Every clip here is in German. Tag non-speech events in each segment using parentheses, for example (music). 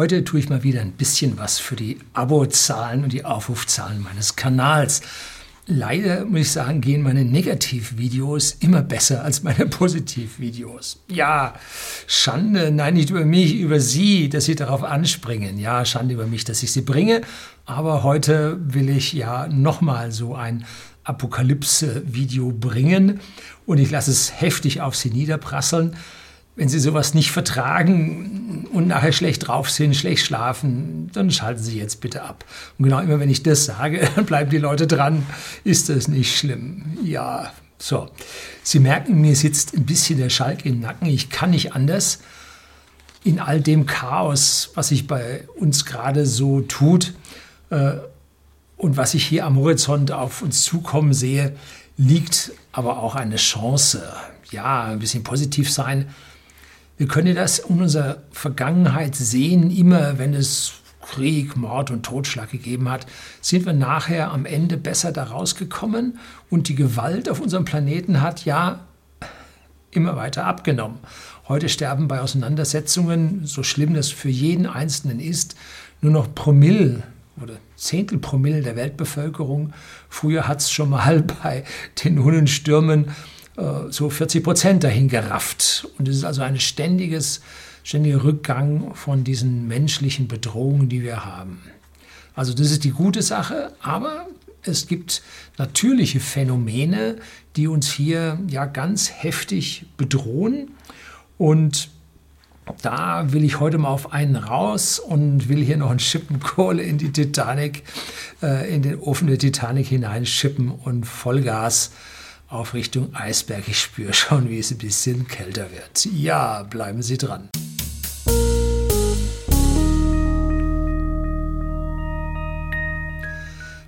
Heute tue ich mal wieder ein bisschen was für die Abozahlen und die Aufrufzahlen meines Kanals. Leider muss ich sagen, gehen meine Negativvideos immer besser als meine (laughs) Positivvideos. Ja, Schande, nein, nicht über mich, über Sie, dass Sie darauf anspringen. Ja, Schande über mich, dass ich Sie bringe. Aber heute will ich ja nochmal so ein Apokalypse-Video bringen und ich lasse es heftig auf Sie niederprasseln. Wenn Sie sowas nicht vertragen und nachher schlecht drauf sind, schlecht schlafen, dann schalten Sie jetzt bitte ab. Und genau immer, wenn ich das sage, (laughs) bleiben die Leute dran. Ist das nicht schlimm? Ja, so. Sie merken, mir sitzt ein bisschen der Schalk im Nacken. Ich kann nicht anders. In all dem Chaos, was sich bei uns gerade so tut äh, und was ich hier am Horizont auf uns zukommen sehe, liegt aber auch eine Chance. Ja, ein bisschen positiv sein wir können das in unserer Vergangenheit sehen, immer wenn es Krieg, Mord und Totschlag gegeben hat, sind wir nachher am Ende besser da rausgekommen und die Gewalt auf unserem Planeten hat ja immer weiter abgenommen. Heute sterben bei Auseinandersetzungen, so schlimm das für jeden Einzelnen ist, nur noch Promille oder Zehntel Promille der Weltbevölkerung. Früher hat es schon mal (laughs) bei den Hundenstürmen äh, so 40 Prozent dahin gerafft. Und es ist also ein ständiges, ständiger Rückgang von diesen menschlichen Bedrohungen, die wir haben. Also das ist die gute Sache, aber es gibt natürliche Phänomene, die uns hier ja ganz heftig bedrohen. Und da will ich heute mal auf einen raus und will hier noch ein Schippen (laughs) Kohle in die Titanic, äh, in den Ofen der Titanic hineinschippen und Vollgas auf Richtung Eisberg. Ich spüre schon, wie es ein bisschen kälter wird. Ja, bleiben Sie dran.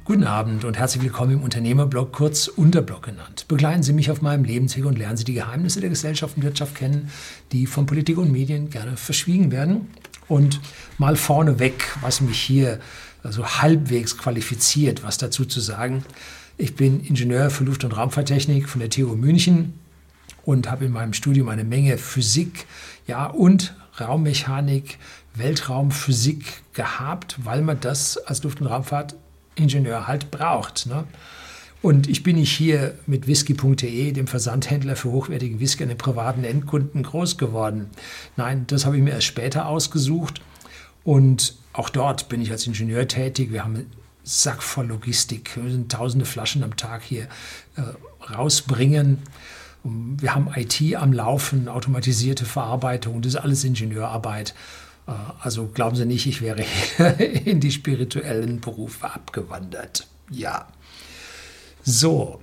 Guten Abend und herzlich willkommen im Unternehmerblog, kurz Unterblog genannt. Begleiten Sie mich auf meinem Lebensweg und lernen Sie die Geheimnisse der Gesellschaft und Wirtschaft kennen, die von Politik und Medien gerne verschwiegen werden. Und mal vorneweg, was mich hier also halbwegs qualifiziert, was dazu zu sagen. Ich bin Ingenieur für Luft- und Raumfahrttechnik von der TU München und habe in meinem Studium eine Menge Physik ja, und Raummechanik, Weltraumphysik gehabt, weil man das als Luft- und Raumfahrtingenieur halt braucht. Ne? Und ich bin nicht hier mit whisky.de, dem Versandhändler für hochwertigen Whisky an den privaten Endkunden, groß geworden. Nein, das habe ich mir erst später ausgesucht. Und auch dort bin ich als Ingenieur tätig. Wir haben Sack voll Logistik. Wir müssen tausende Flaschen am Tag hier äh, rausbringen. Wir haben IT am Laufen, automatisierte Verarbeitung, das ist alles Ingenieurarbeit. Äh, also glauben Sie nicht, ich wäre (laughs) in die spirituellen Berufe abgewandert. Ja. So,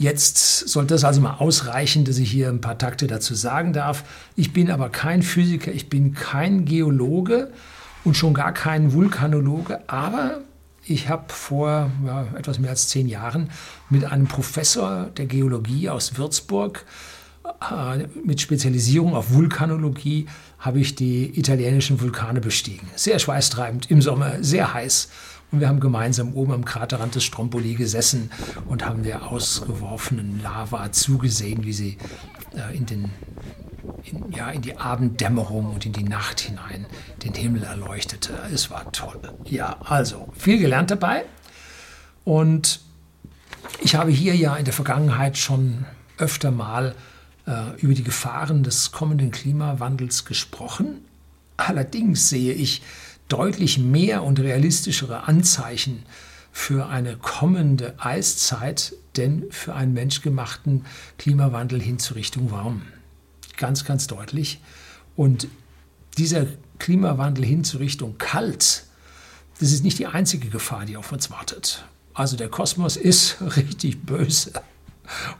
Jetzt sollte das also mal ausreichen, dass ich hier ein paar Takte dazu sagen darf. Ich bin aber kein Physiker, ich bin kein Geologe und schon gar kein Vulkanologe, aber ich habe vor ja, etwas mehr als zehn Jahren mit einem Professor der Geologie aus Würzburg äh, mit Spezialisierung auf Vulkanologie habe ich die italienischen Vulkane bestiegen. Sehr schweißtreibend im Sommer, sehr heiß. Und wir haben gemeinsam oben am Kraterrand des Stromboli gesessen und haben der ausgeworfenen Lava zugesehen, wie sie äh, in den in, ja, in die Abenddämmerung und in die Nacht hinein den Himmel erleuchtete. Es war toll. Ja, also viel gelernt dabei. Und ich habe hier ja in der Vergangenheit schon öfter mal äh, über die Gefahren des kommenden Klimawandels gesprochen. Allerdings sehe ich deutlich mehr und realistischere Anzeichen für eine kommende Eiszeit, denn für einen menschgemachten Klimawandel hin zur Richtung warm ganz, ganz deutlich. Und dieser Klimawandel hin zur Richtung kalt, das ist nicht die einzige Gefahr, die auf uns wartet. Also der Kosmos ist (laughs) richtig böse.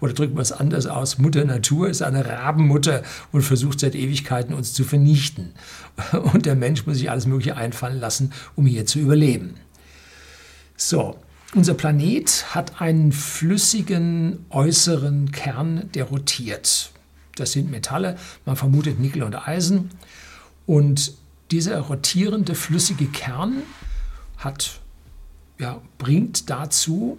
Oder drücken wir es anders aus, Mutter Natur ist eine Rabenmutter und versucht seit Ewigkeiten uns zu vernichten. (laughs) Und der Mensch muss sich alles Mögliche einfallen lassen, um hier zu überleben. So, unser Planet hat einen flüssigen äußeren Kern, der rotiert. Das sind Metalle, man vermutet Nickel und Eisen. Und dieser rotierende flüssige Kern hat, ja, bringt dazu,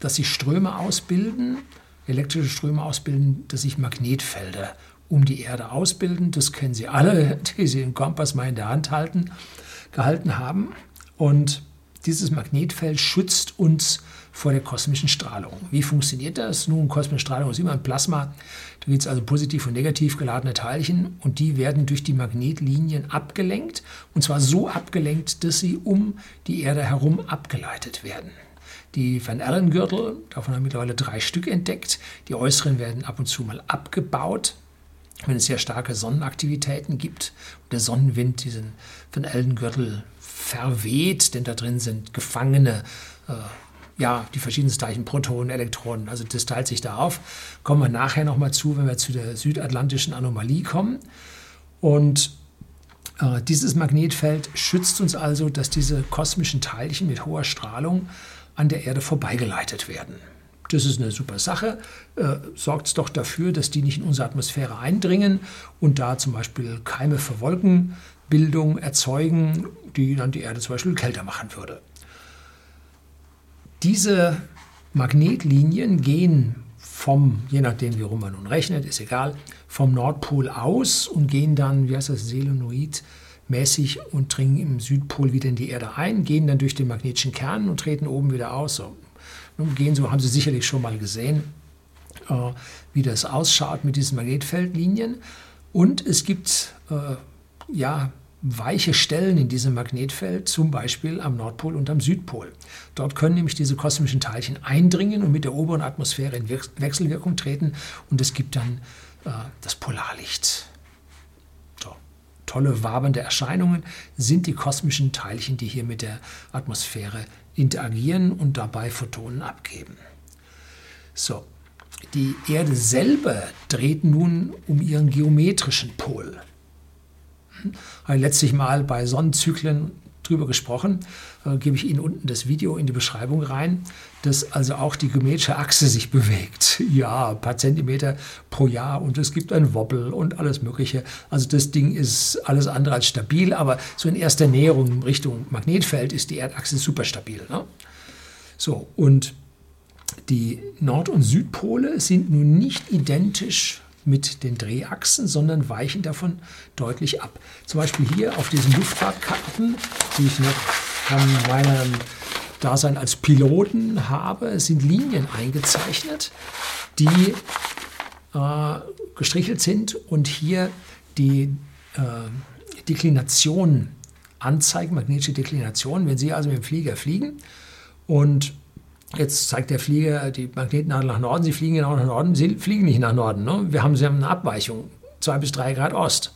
dass sich Ströme ausbilden, elektrische Ströme ausbilden, dass sich Magnetfelder um die Erde ausbilden. Das kennen Sie alle, (laughs) die Sie den Kompass mal in der Hand halten, gehalten haben. Und dieses Magnetfeld schützt uns vor der kosmischen Strahlung. Wie funktioniert das? Nun, kosmische Strahlung ist immer ein Plasma. Da gibt es also positiv und negativ geladene Teilchen und die werden durch die Magnetlinien abgelenkt. Und zwar so abgelenkt, dass sie um die Erde herum abgeleitet werden. Die Van Allen-Gürtel, davon haben wir mittlerweile drei Stück entdeckt. Die äußeren werden ab und zu mal abgebaut, wenn es sehr starke Sonnenaktivitäten gibt und der Sonnenwind diesen Van Allen-Gürtel verweht, denn da drin sind gefangene äh, ja, die verschiedenen Teilchen, Protonen, Elektronen, also das teilt sich da auf. Kommen wir nachher nochmal zu, wenn wir zu der südatlantischen Anomalie kommen. Und äh, dieses Magnetfeld schützt uns also, dass diese kosmischen Teilchen mit hoher Strahlung an der Erde vorbeigeleitet werden. Das ist eine super Sache. Äh, sorgt doch dafür, dass die nicht in unsere Atmosphäre eindringen und da zum Beispiel Keime für Wolkenbildung erzeugen, die dann die Erde zum Beispiel kälter machen würde. Diese Magnetlinien gehen vom, je nachdem wie rum man nun rechnet, ist egal, vom Nordpol aus und gehen dann, wie heißt das, Selenoid mäßig und dringen im Südpol wieder in die Erde ein, gehen dann durch den magnetischen Kern und treten oben wieder aus. So. Nun gehen so, haben Sie sicherlich schon mal gesehen, äh, wie das ausschaut mit diesen Magnetfeldlinien. Und es gibt äh, ja weiche Stellen in diesem Magnetfeld, zum Beispiel am Nordpol und am Südpol. Dort können nämlich diese kosmischen Teilchen eindringen und mit der oberen Atmosphäre in Wechselwirkung treten und es gibt dann äh, das Polarlicht. So. Tolle wabernde Erscheinungen sind die kosmischen Teilchen, die hier mit der Atmosphäre interagieren und dabei Photonen abgeben. So, die Erde selber dreht nun um ihren geometrischen Pol habe ich letztlich mal bei Sonnenzyklen drüber gesprochen, äh, gebe ich Ihnen unten das Video in die Beschreibung rein, dass also auch die geometrische Achse sich bewegt. (laughs) Ja, ein paar Zentimeter pro Jahr und es gibt ein Wobbel und alles Mögliche. Also das Ding ist alles andere als stabil, aber so in erster Näherung in Richtung Magnetfeld ist die Erdachse super stabil. Ne? So, und die Nord- und Südpole sind nun nicht identisch mit den Drehachsen, sondern weichen davon deutlich ab. Zum Beispiel hier auf diesen Luftfahrtkarten, die ich noch von meinem Dasein als Piloten habe, sind Linien eingezeichnet, die äh, gestrichelt sind und hier die äh, Deklination anzeigen, magnetische Deklination. Wenn Sie also mit dem Flieger fliegen und Jetzt zeigt der Flieger die Magnetnadel nach Norden, sie fliegen genau nach Norden, sie fliegen nicht nach Norden. Ne? Wir haben, sie haben eine Abweichung, zwei bis drei Grad Ost.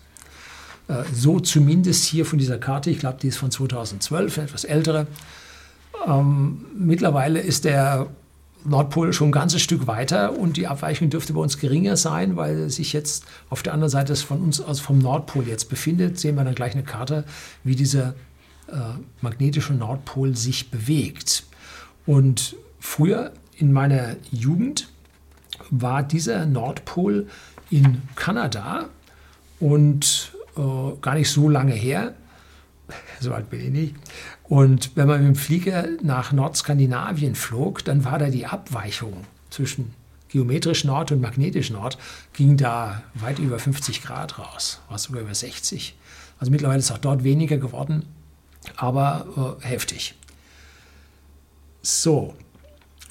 Äh, so zumindest hier von dieser Karte, ich glaube, die ist von 2012, etwas ältere. Ähm, mittlerweile ist der Nordpol schon ein ganzes Stück weiter und die Abweichung dürfte bei uns geringer sein, weil sich jetzt auf der anderen Seite von uns aus vom Nordpol jetzt befindet. Sehen wir dann gleich eine Karte, wie dieser äh, magnetische Nordpol sich bewegt. Und früher in meiner Jugend war dieser Nordpol in Kanada und äh, gar nicht so lange her. (laughs) So alt bin ich nicht. Und wenn man mit dem Flieger nach Nordskandinavien flog, dann war da die Abweichung zwischen geometrisch Nord und magnetisch Nord, ging da weit über 50 Grad raus, war sogar über 60. Also mittlerweile ist auch dort weniger geworden, aber äh, heftig. So,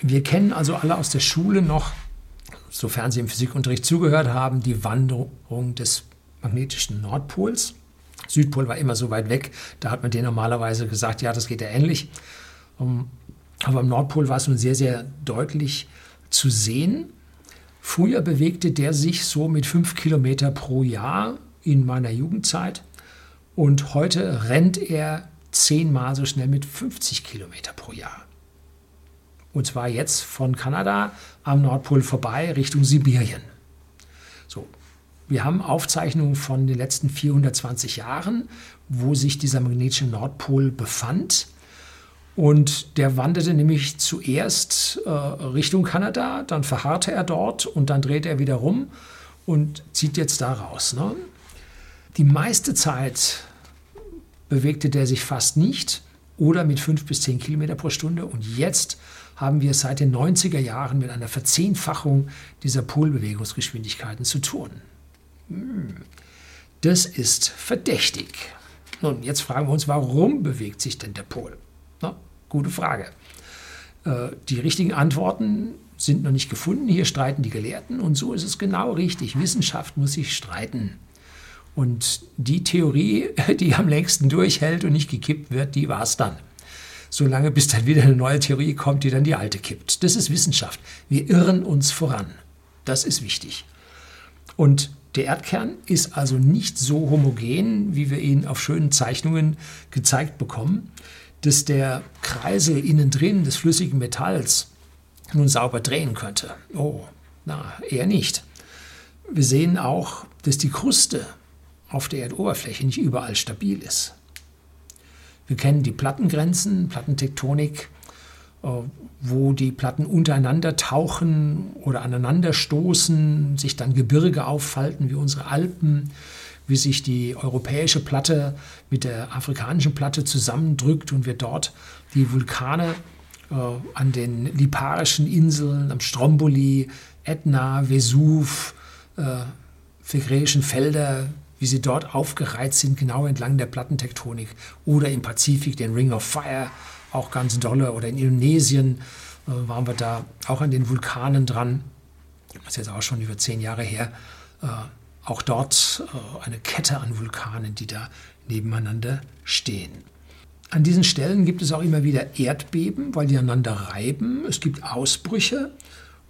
wir kennen also alle aus der Schule noch, sofern Sie im Physikunterricht zugehört haben, die Wanderung des magnetischen Nordpols. Südpol war immer so weit weg, da hat man den normalerweise gesagt, ja, das geht ja ähnlich. Ähm, aber am Nordpol war es nun sehr, sehr deutlich zu sehen. Früher bewegte der sich so mit fünf Kilometer pro Jahr in meiner Jugendzeit und heute rennt er zehnmal so schnell mit 50 Kilometer pro Jahr. Und zwar jetzt von Kanada am Nordpol vorbei Richtung Sibirien. So, wir haben Aufzeichnungen von den letzten 420 Jahren, wo sich dieser magnetische Nordpol befand. Und der wanderte nämlich zuerst äh, Richtung Kanada, dann verharrte er dort und dann dreht er wieder rum und zieht jetzt da raus. Ne? Die meiste Zeit bewegte der sich fast nicht oder mit 5 bis 10 Kilometer pro Stunde. Und jetzt haben wir seit den 90er Jahren mit einer Verzehnfachung dieser Polbewegungsgeschwindigkeiten zu tun. Hm, das ist verdächtig. Nun, jetzt fragen wir uns, warum bewegt sich denn der Pol? Na, gute Frage. Äh, die richtigen Antworten sind noch nicht gefunden. Hier streiten die Gelehrten und so ist es genau richtig. Wissenschaft muss sich streiten. Und die Theorie, (laughs) die am längsten durchhält und nicht gekippt wird, die war es dann. Solange bis dann wieder eine neue Theorie kommt, die dann die alte kippt. Das ist Wissenschaft. Wir irren uns voran. Das ist wichtig. Und der Erdkern ist also nicht so homogen, wie wir ihn auf schönen Zeichnungen gezeigt bekommen, dass der Kreisel innen drin des flüssigen Metalls nun sauber drehen könnte. Oh, na, eher nicht. Wir sehen auch, dass die Kruste auf der Erdoberfläche nicht überall stabil ist. Wir kennen die Plattengrenzen, Plattentektonik, äh, wo die Platten untereinander tauchen oder aneinander stoßen, sich dann Gebirge auffalten wie unsere Alpen, wie sich die europäische Platte mit der afrikanischen Platte zusammendrückt und wir dort die Vulkane äh, an den Liparischen Inseln, am Stromboli, Ätna, Vesuv, äh, Phlegräischen Felder, wie sie dort aufgereiht sind, genau entlang der Plattentektonik. Oder im Pazifik den Ring of Fire, auch ganz dolle. Oder in Indonesien äh, waren wir da auch an den Vulkanen dran. Das ist jetzt auch schon über zehn Jahre her. Äh, auch dort äh, eine Kette an Vulkanen, die da nebeneinander stehen. An diesen Stellen gibt es auch immer wieder Erdbeben, weil die einander reiben. Es gibt Ausbrüche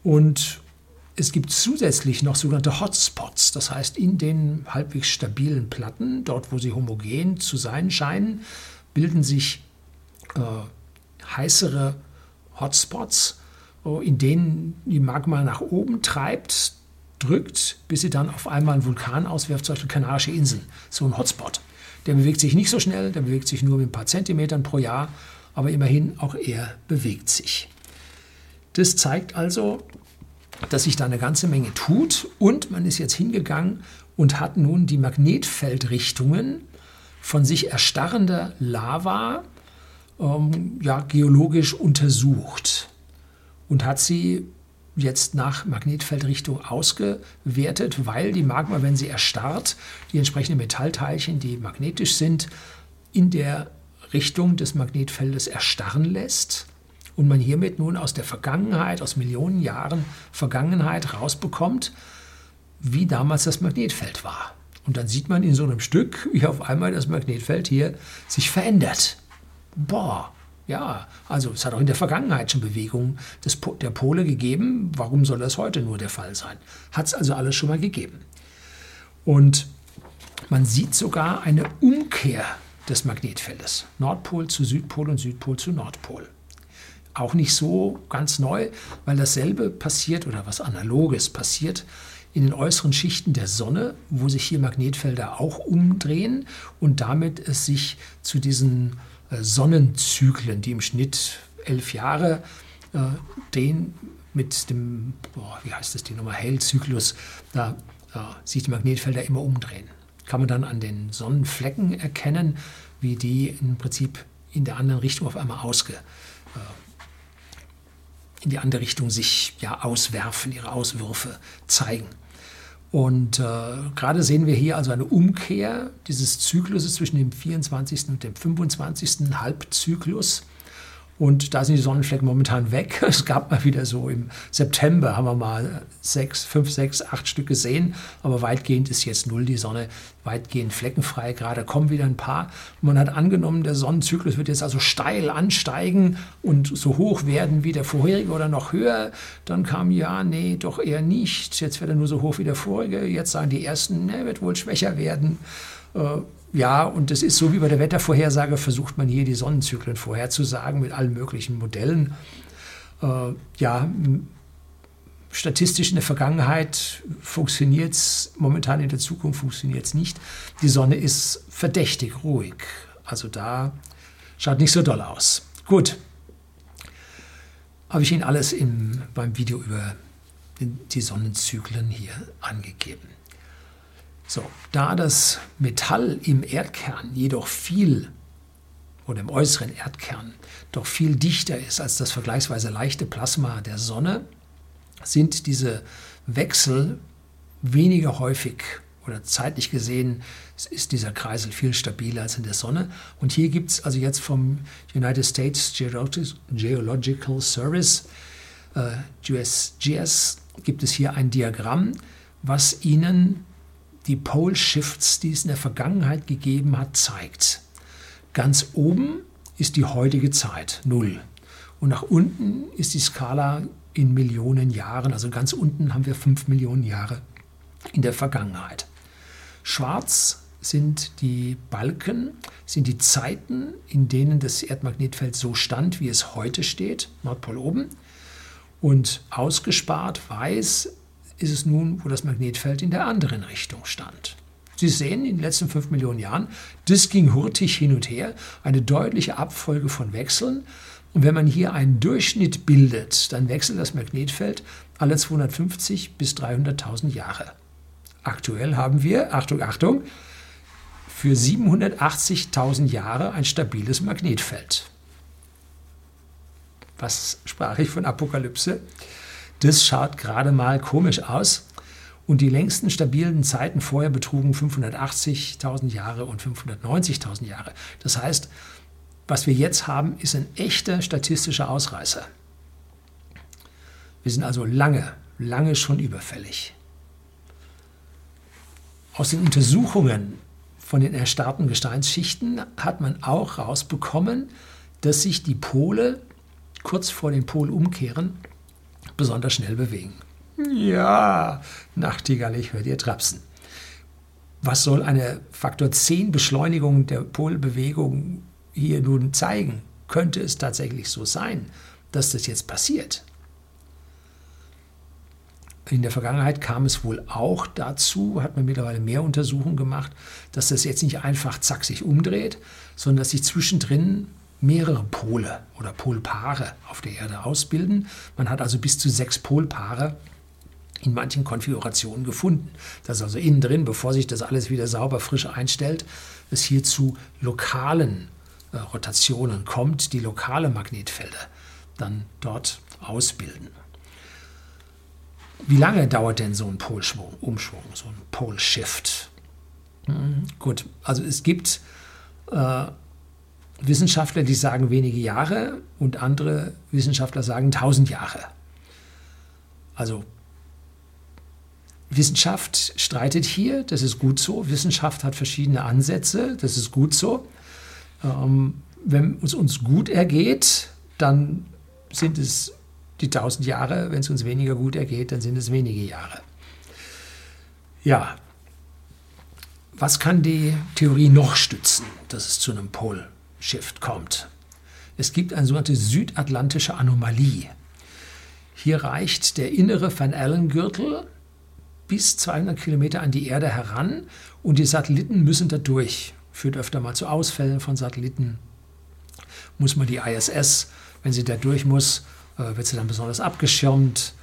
und es gibt zusätzlich noch sogenannte Hotspots, das heißt in den halbwegs stabilen Platten, dort wo sie homogen zu sein scheinen, bilden sich äh, heißere Hotspots, äh, in denen die Magma nach oben treibt, drückt, bis sie dann auf einmal einen Vulkan auswirft, zum Beispiel Kanarische Inseln, so ein Hotspot. Der bewegt sich nicht so schnell, der bewegt sich nur mit ein paar Zentimetern pro Jahr, aber immerhin auch er bewegt sich. Das zeigt also, dass sich da eine ganze Menge tut und man ist jetzt hingegangen und hat nun die Magnetfeldrichtungen von sich erstarrender Lava ähm, ja, geologisch untersucht und hat sie jetzt nach Magnetfeldrichtung ausgewertet, weil die Magma, wenn sie erstarrt, die entsprechenden Metallteilchen, die magnetisch sind, in der Richtung des Magnetfeldes erstarren lässt und man hiermit nun aus der Vergangenheit, aus Millionen Jahren Vergangenheit rausbekommt, wie damals das Magnetfeld war. Und dann sieht man in so einem Stück, wie auf einmal das Magnetfeld hier sich verändert. Boah, ja, also es hat auch in der Vergangenheit schon Bewegungen des, der Pole gegeben. Warum soll das heute nur der Fall sein? Hat es also alles schon mal gegeben. Und man sieht sogar eine Umkehr des Magnetfeldes. Nordpol zu Südpol und Südpol zu Nordpol. Auch nicht so ganz neu, weil dasselbe passiert oder was Analoges passiert in den äußeren Schichten der Sonne, wo sich hier Magnetfelder auch umdrehen und damit es sich zu diesen äh, Sonnenzyklen, die im Schnitt elf Jahre äh, den mit dem, boah, wie heißt das die Nummer, Hale-Zyklus, da äh, sich die Magnetfelder immer umdrehen. Kann man dann an den Sonnenflecken erkennen, wie die im Prinzip in der anderen Richtung auf einmal ausge, äh, in die andere Richtung sich ja auswerfen, ihre Auswürfe zeigen. Und äh, gerade sehen wir hier also eine Umkehr dieses Zykluses zwischen dem 24. und dem 25. Halbzyklus. Und da sind die Sonnenflecken momentan weg. (laughs) Es gab mal wieder so im September, haben wir mal sechs, fünf, sechs, acht Stück gesehen. Aber weitgehend ist jetzt null die Sonne, weitgehend fleckenfrei. Gerade kommen wieder ein paar. man hat angenommen, der Sonnenzyklus wird jetzt also steil ansteigen und so hoch werden wie der vorherige oder noch höher. Dann kam ja, nee, doch eher nicht. Jetzt wird er nur so hoch wie der vorige. Jetzt sagen die ersten, ne, wird wohl schwächer werden. Ja, und das ist so wie bei der Wettervorhersage, versucht man hier die Sonnenzyklen vorherzusagen mit allen möglichen Modellen. Äh, ja, statistisch in der Vergangenheit funktioniert es, momentan in der Zukunft funktioniert es nicht. Die Sonne ist verdächtig ruhig. Also da schaut nicht so doll aus. Gut, habe ich Ihnen alles in, beim Video über die Sonnenzyklen hier angegeben. So, da das Metall im Erdkern jedoch viel oder im äußeren Erdkern doch viel dichter ist als das vergleichsweise leichte Plasma der Sonne, sind diese Wechsel weniger häufig oder zeitlich gesehen ist dieser Kreisel viel stabiler als in der Sonne. Und hier gibt es also jetzt vom United States Geological Service, äh, USGS, gibt es hier ein Diagramm, was Ihnen die Pole Shifts, die es in der Vergangenheit gegeben hat, zeigt. Ganz oben ist die heutige Zeit, 0. Und nach unten ist die Skala in Millionen Jahren. Also ganz unten haben wir 5 Millionen Jahre in der Vergangenheit. Schwarz sind die Balken, sind die Zeiten, in denen das Erdmagnetfeld so stand, wie es heute steht, Nordpol oben. Und ausgespart weiß ist es nun, wo das Magnetfeld in der anderen Richtung stand. Sie sehen in den letzten fünf Millionen Jahren, das ging hurtig hin und her, eine deutliche Abfolge von Wechseln. Und wenn man hier einen Durchschnitt bildet, dann wechselt das Magnetfeld alle 250 bis 300.000 Jahre. Aktuell haben wir, Achtung, Achtung, für 780.000 Jahre ein stabiles Magnetfeld. Was sprach ich von Apokalypse? Das schaut gerade mal komisch aus. Und die längsten stabilen Zeiten vorher betrugen 580.000 Jahre und 590.000 Jahre. Das heißt, was wir jetzt haben, ist ein echter statistischer Ausreißer. Wir sind also lange, lange schon überfällig. Aus den Untersuchungen von den erstarrten Gesteinsschichten hat man auch rausbekommen, dass sich die Pole kurz vor den Polumkehren besonders schnell bewegen. Ja, Nachtigall, ich höre dir trapsen. Was soll eine Faktor 10 Beschleunigung der Polbewegung hier nun zeigen? Könnte es tatsächlich so sein, dass das jetzt passiert? In der Vergangenheit kam es wohl auch dazu, hat man mittlerweile mehr Untersuchungen gemacht, dass das jetzt nicht einfach zack sich umdreht, sondern dass sich zwischendrin mehrere Pole oder Polpaare auf der Erde ausbilden. Man hat also bis zu sechs Polpaare in manchen Konfigurationen gefunden. Das ist also innen drin, bevor sich das alles wieder sauber frisch einstellt, es hier zu lokalen äh, Rotationen kommt, die lokale Magnetfelder dann dort ausbilden. Wie lange dauert denn so ein Polschwung, Umschwung, so ein Pole Shift? Hm, gut, also es gibt äh, Wissenschaftler, die sagen wenige Jahre und andere Wissenschaftler sagen tausend Jahre. Also Wissenschaft streitet hier, das ist gut so. Wissenschaft hat verschiedene Ansätze, das ist gut so. Ähm, wenn es uns gut ergeht, dann sind es die tausend Jahre. Wenn es uns weniger gut ergeht, dann sind es wenige Jahre. Ja, was kann die Theorie noch stützen, dass es zu einem Pol Shift kommt. Es gibt eine sogenannte südatlantische Anomalie. Hier reicht der innere Van Allen-Gürtel bis 200 Kilometer an die Erde heran und die Satelliten müssen da durch. Führt öfter mal zu Ausfällen von Satelliten. Muss man die ISS, wenn sie da durch muss, äh, wird sie dann besonders abgeschirmt.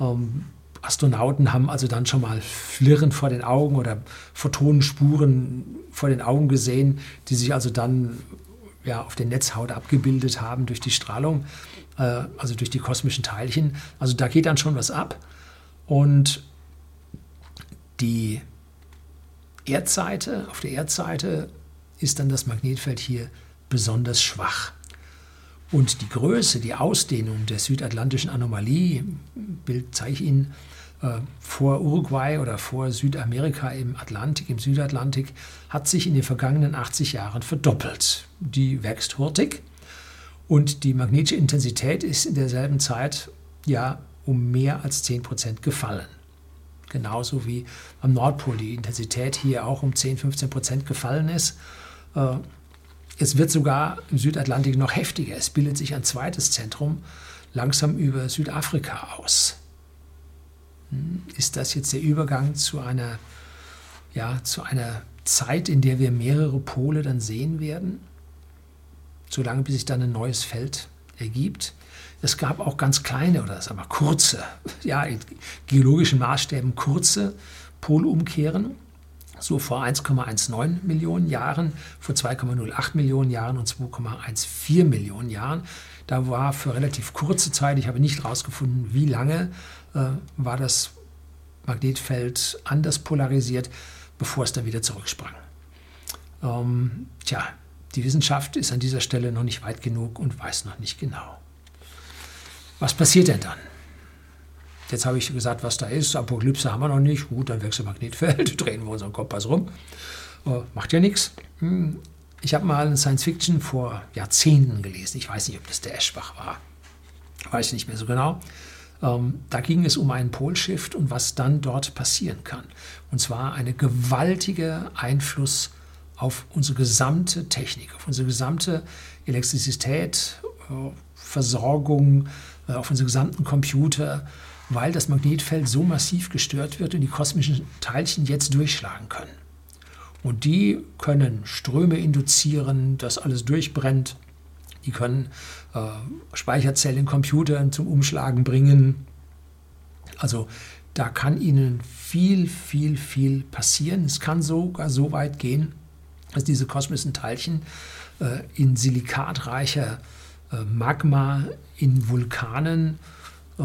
Ähm, Astronauten haben also dann schon mal Flirren vor den Augen oder Photonenspuren vor den Augen gesehen, die sich also dann ja, auf der Netzhaut abgebildet haben durch die Strahlung, äh, also durch die kosmischen Teilchen. Also da geht dann schon was ab. Und die Erdseite, auf der Erdseite ist dann das Magnetfeld hier besonders schwach. Und die Größe, die Ausdehnung der südatlantischen Anomalie, Bild zeige ich Ihnen, vor Uruguay oder vor Südamerika im Atlantik, im Südatlantik, hat sich in den vergangenen 80 Jahren verdoppelt. Die wächst hurtig und die magnetische Intensität ist in derselben Zeit ja um mehr als 10 Prozent gefallen. Genauso wie am Nordpol die Intensität hier auch um 10, 15 Prozent gefallen ist. Äh, es wird sogar im Südatlantik noch heftiger. Es bildet sich ein zweites Zentrum langsam über Südafrika aus. Hm, ist das jetzt der Übergang zu einer, ja, zu einer Zeit, in der wir mehrere Pole dann sehen werden? Solange bis sich dann ein neues Feld ergibt. Es gab auch ganz kleine oder sagen wir kurze, ja, in geologischen Maßstäben kurze Polumkehren, so vor 1,19 Millionen Jahren, vor 2,08 Millionen Jahren und 2,14 Millionen Jahren. Da war für relativ kurze Zeit, ich habe nicht herausgefunden, wie lange, äh, war das Magnetfeld anders polarisiert, bevor es dann wieder zurücksprang. Ähm, tja, die Wissenschaft ist an dieser Stelle noch nicht weit genug und weiß noch nicht genau. Was passiert denn dann? Jetzt habe ich gesagt, was da ist. Apokalypse haben wir noch nicht. Gut, dann wechselt Magnetfeld, (laughs) drehen wir unseren Kompass rum. Äh, macht ja nichts. Hm, ich habe mal Science Fiction vor Jahrzehnten gelesen. Ich weiß nicht, ob das der Eschbach war. Weiß ich nicht mehr so genau. Ähm, da ging es um einen Polshift und was dann dort passieren kann. Und zwar eine gewaltige Einfluss auf unsere gesamte Technik, auf unsere gesamte Elektrizität, äh, Versorgung, äh, auf unsere gesamten Computer, weil das Magnetfeld so massiv gestört wird und die kosmischen Teilchen jetzt durchschlagen können. Und die können Ströme induzieren, dass alles durchbrennt. Die können äh, Speicherzellen in Computern zum Umschlagen bringen. Also da kann ihnen viel, viel, viel passieren. Es kann sogar so weit gehen, dass diese kosmischen Teilchen äh, in silikatreicher äh, Magma in Vulkanen äh,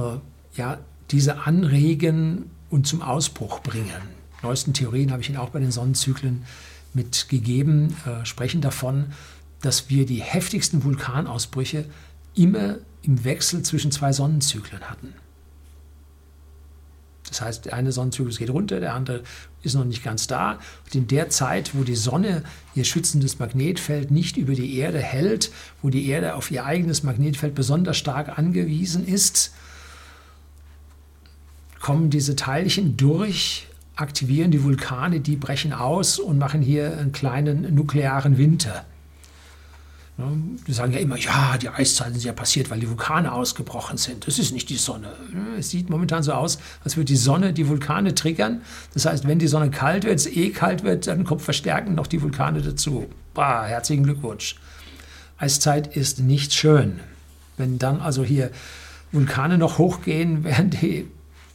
ja, diese anregen und zum Ausbruch bringen neuesten Theorien habe ich Ihnen auch bei den Sonnenzyklen mitgegeben, äh, sprechen davon, dass wir die heftigsten Vulkanausbrüche immer im Wechsel zwischen zwei Sonnenzyklen hatten. Das heißt, der eine Sonnenzyklus geht runter, der andere ist noch nicht ganz da. Und in der Zeit, wo die Sonne ihr schützendes Magnetfeld nicht über die Erde hält, wo die Erde auf ihr eigenes Magnetfeld besonders stark angewiesen ist, kommen diese Teilchen durch aktivieren die Vulkane, die brechen aus und machen hier einen kleinen nuklearen Winter. Die sagen ja immer, ja, die Eiszeiten sind ja passiert, weil die Vulkane ausgebrochen sind. Das ist nicht die Sonne. Es sieht momentan so aus, als würde die Sonne die Vulkane triggern. Das heißt, wenn die Sonne kalt wird, es eh kalt wird, dann kommt verstärken noch die Vulkane dazu. Bah, herzlichen Glückwunsch. Eiszeit ist nicht schön. Wenn dann also hier Vulkane noch hochgehen, (laughs) während die,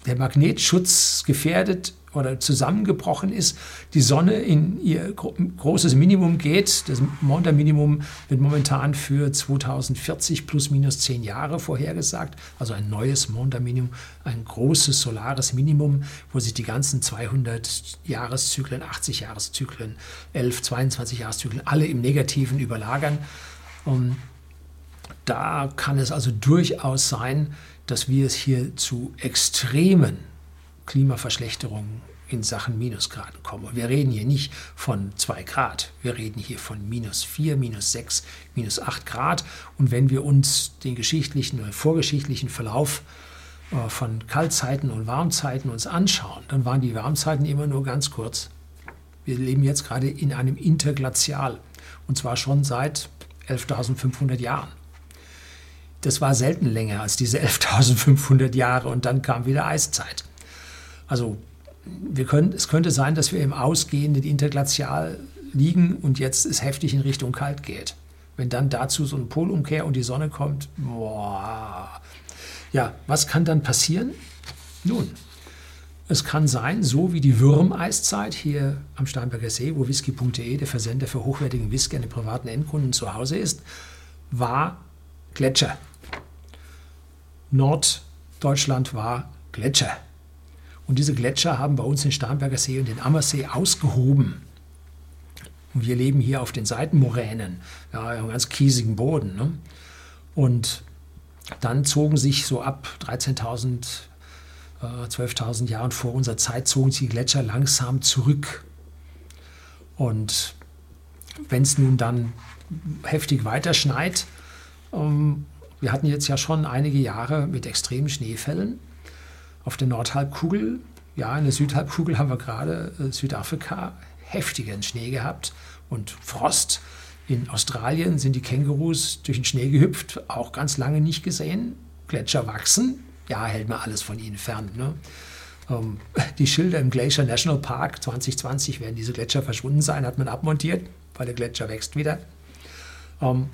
der Magnetschutz gefährdet oder zusammengebrochen ist, die Sonne in ihr großes Minimum geht. Das Monda-Minimum wird momentan für 2040 plus minus zehn Jahre vorhergesagt, also ein neues Monda-Minimum, ein großes solares Minimum, wo sich die ganzen 200 Jahreszyklen, 80 Jahreszyklen, 11, 22 Jahreszyklen alle im Negativen überlagern. Und da kann es also durchaus sein, dass wir es hier zu extremen Klimaverschlechterung in Sachen Minusgraden kommen. wir reden hier nicht von 2 Grad, wir reden hier von minus 4, minus 6, minus 8 Grad. Und wenn wir uns den geschichtlichen oder vorgeschichtlichen Verlauf äh, von Kaltzeiten und Warmzeiten uns anschauen, dann waren die Warmzeiten immer nur ganz kurz. Wir leben jetzt gerade in einem Interglazial und zwar schon seit 11.500 Jahren. Das war selten länger als diese 11.500 Jahre und dann kam wieder Eiszeit. Also wir können, es könnte sein, dass wir im ausgehenden Interglazial liegen und jetzt es heftig in Richtung kalt geht. Wenn dann dazu so ein Polumkehr und die Sonne kommt, boah. Ja, was kann dann passieren? Nun, es kann sein, so wie die Würmeiszeit hier am Starnberger See, wo whisky.de, der Versender für hochwertigen Whisky an den privaten Endkunden zu Hause ist, war Gletscher. Norddeutschland war Gletscher. Und diese Gletscher haben bei uns den Starnberger See und den Ammersee ausgehoben. Und wir leben hier auf den Seitenmoränen, ja, einem ganz kiesigen Boden. Ne? Und dann zogen sich so ab 13.000, äh, 12.000 Jahren vor unserer Zeit, zogen sich die Gletscher langsam zurück. Und wenn es nun dann heftig weiter schneit, ähm, wir hatten jetzt ja schon einige Jahre mit extremen Schneefällen, auf der Nordhalbkugel, ja, in der Südhalbkugel haben wir gerade äh, Südafrika heftigen Schnee gehabt und Frost. In Australien sind die Kängurus durch den Schnee gehüpft, auch ganz lange nicht gesehen. Gletscher wachsen, ja, hält man alles von ihnen fern. Ne? Ähm, (laughs) die Schilder im Glacier National Park 2020 werden diese Gletscher verschwunden sein, hat man abmontiert, weil der Gletscher wächst wieder. Ähm,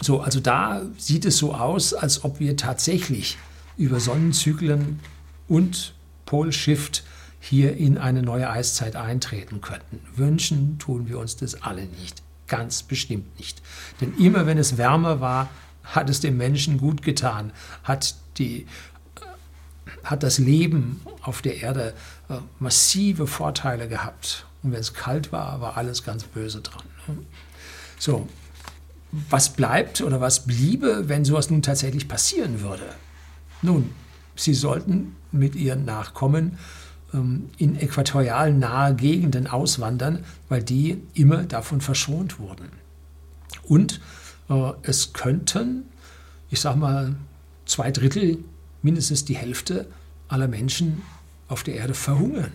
so, also da sieht es so aus, als ob wir tatsächlich über Sonnenzyklen und Polshift hier in eine neue Eiszeit eintreten könnten. Wünschen tun wir uns das alle nicht. Ganz bestimmt nicht. Denn immer wenn es wärmer war, hat es dem Menschen gut getan, hat die, hat das Leben auf der Erde äh, massive Vorteile gehabt. Und wenn es kalt war, war alles ganz böse dran. Ne? So, was bleibt oder was bliebe, wenn sowas nun tatsächlich passieren würde? Nun, sie sollten mit ihren Nachkommen ähm, in äquatorial nahe Gegenden auswandern, weil die immer davon verschont wurden. Und äh, es könnten, ich sage mal, zwei Drittel, mindestens die Hälfte aller Menschen auf der Erde verhungern,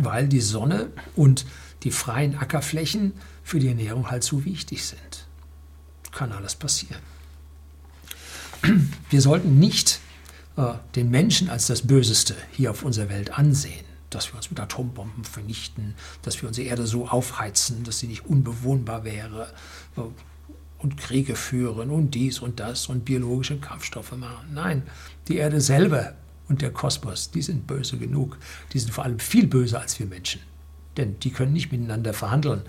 weil die Sonne und die freien Ackerflächen für die Ernährung halt so wichtig sind. Kann alles passieren. Wir sollten nicht den Menschen als das Böseste hier auf unserer Welt ansehen, dass wir uns mit Atombomben vernichten, dass wir unsere Erde so aufheizen, dass sie nicht unbewohnbar wäre äh, und Kriege führen und dies und das und biologische Kampfstoffe machen. Nein, die Erde selber und der Kosmos, die sind böse genug. Die sind vor allem viel böser als wir Menschen. Denn die können nicht miteinander verhandeln.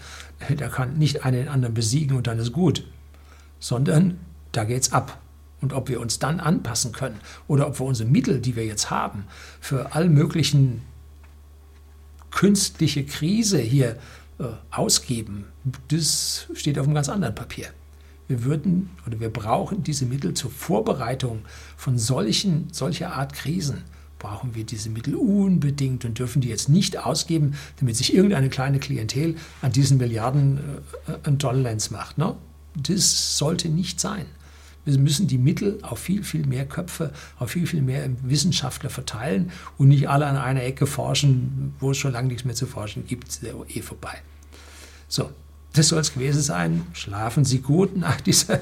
Da kann nicht einer den anderen besiegen und dann ist gut. Sondern da geht's ab. Und ob wir uns dann anpassen können oder ob wir unsere Mittel, die wir jetzt haben, für all möglichen künstliche Krise hier äh, ausgeben, das steht auf einem ganz anderen Papier. Wir würden oder wir brauchen diese Mittel zur Vorbereitung von solchen, solcher Art Krisen. Brauchen wir diese Mittel unbedingt und dürfen die jetzt nicht ausgeben, damit sich irgendeine kleine Klientel an diesen Milliarden äh, ein Dollars macht. Ne? Das sollte nicht sein. Wir müssen die Mittel auf viel, viel mehr Köpfe, auf viel, viel mehr Wissenschaftler verteilen und nicht alle an einer Ecke forschen, wo es schon lange nichts mehr zu forschen gibt, eh vorbei. So, das soll es gewesen sein. Schlafen Sie gut nach (laughs) dieser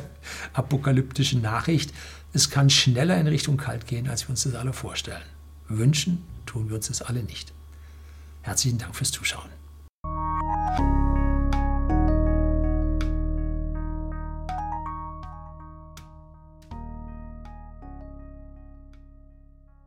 apokalyptischen Nachricht. Es kann schneller in Richtung kalt gehen, als wir uns das alle vorstellen. Wünschen tun wir uns das alle nicht. Herzlichen Dank fürs Zuschauen.